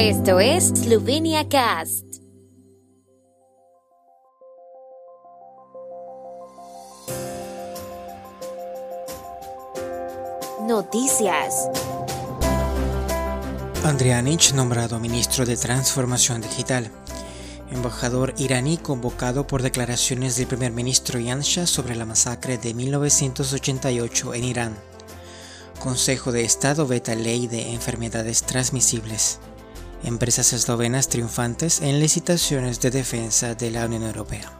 Esto es Slovenia Cast. Noticias. Andrianich nombrado ministro de Transformación Digital. Embajador iraní convocado por declaraciones del primer ministro Yansha sobre la masacre de 1988 en Irán. Consejo de Estado veta ley de enfermedades transmisibles. Empresas eslovenas triunfantes en licitaciones de defensa de la Unión Europea.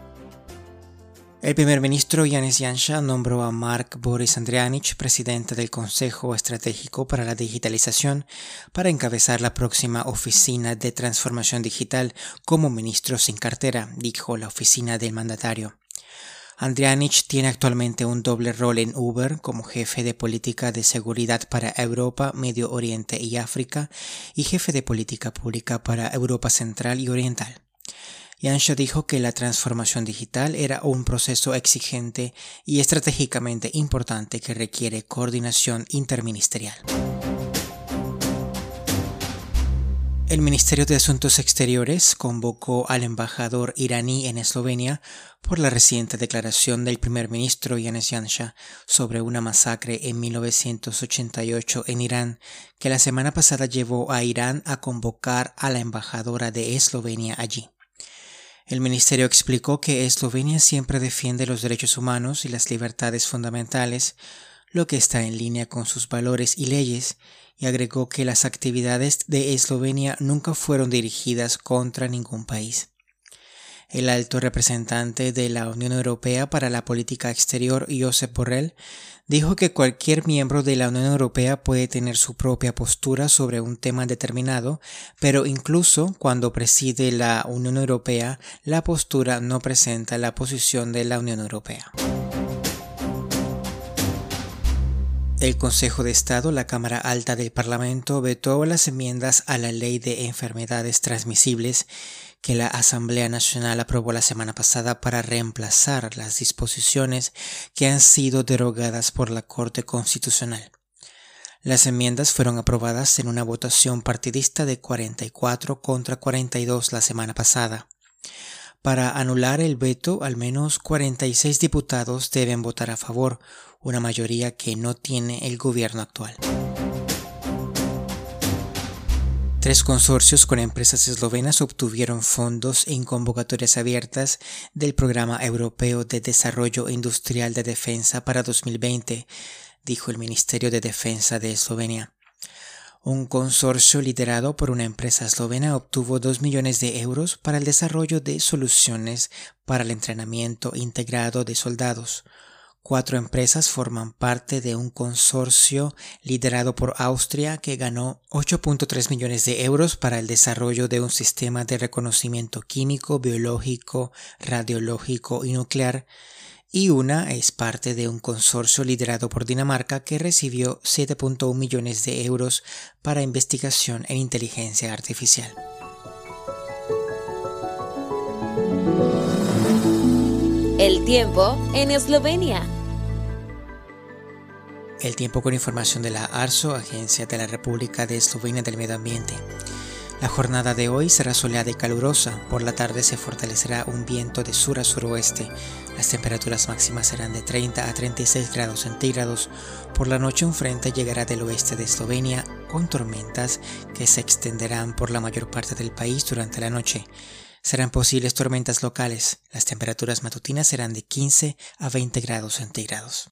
El primer ministro Yanis Yansha nombró a Mark Boris Andrianich presidente del Consejo Estratégico para la Digitalización para encabezar la próxima Oficina de Transformación Digital como ministro sin cartera, dijo la oficina del mandatario. Andrianich tiene actualmente un doble rol en Uber como jefe de política de seguridad para Europa, Medio Oriente y África y jefe de política pública para Europa Central y Oriental. Yansha dijo que la transformación digital era un proceso exigente y estratégicamente importante que requiere coordinación interministerial. El Ministerio de Asuntos Exteriores convocó al embajador iraní en Eslovenia por la reciente declaración del primer ministro Yanis Yansha sobre una masacre en 1988 en Irán que la semana pasada llevó a Irán a convocar a la embajadora de Eslovenia allí. El ministerio explicó que Eslovenia siempre defiende los derechos humanos y las libertades fundamentales, lo que está en línea con sus valores y leyes, y agregó que las actividades de Eslovenia nunca fueron dirigidas contra ningún país. El alto representante de la Unión Europea para la Política Exterior, Josep Borrell, dijo que cualquier miembro de la Unión Europea puede tener su propia postura sobre un tema determinado, pero incluso cuando preside la Unión Europea, la postura no presenta la posición de la Unión Europea. El Consejo de Estado, la Cámara Alta del Parlamento, vetó las enmiendas a la Ley de Enfermedades Transmisibles que la Asamblea Nacional aprobó la semana pasada para reemplazar las disposiciones que han sido derogadas por la Corte Constitucional. Las enmiendas fueron aprobadas en una votación partidista de 44 contra 42 la semana pasada. Para anular el veto, al menos 46 diputados deben votar a favor, una mayoría que no tiene el gobierno actual. Tres consorcios con empresas eslovenas obtuvieron fondos en convocatorias abiertas del Programa Europeo de Desarrollo Industrial de Defensa para 2020, dijo el Ministerio de Defensa de Eslovenia. Un consorcio liderado por una empresa eslovena obtuvo 2 millones de euros para el desarrollo de soluciones para el entrenamiento integrado de soldados. Cuatro empresas forman parte de un consorcio liderado por Austria que ganó 8.3 millones de euros para el desarrollo de un sistema de reconocimiento químico, biológico, radiológico y nuclear y una es parte de un consorcio liderado por Dinamarca que recibió 7.1 millones de euros para investigación en inteligencia artificial. El tiempo en Eslovenia. El tiempo con información de la ARSO, Agencia de la República de Eslovenia del Medio Ambiente. La jornada de hoy será soleada y calurosa. Por la tarde se fortalecerá un viento de sur a suroeste. Las temperaturas máximas serán de 30 a 36 grados centígrados. Por la noche un frente llegará del oeste de Eslovenia con tormentas que se extenderán por la mayor parte del país durante la noche. Serán posibles tormentas locales. Las temperaturas matutinas serán de 15 a 20 grados centígrados.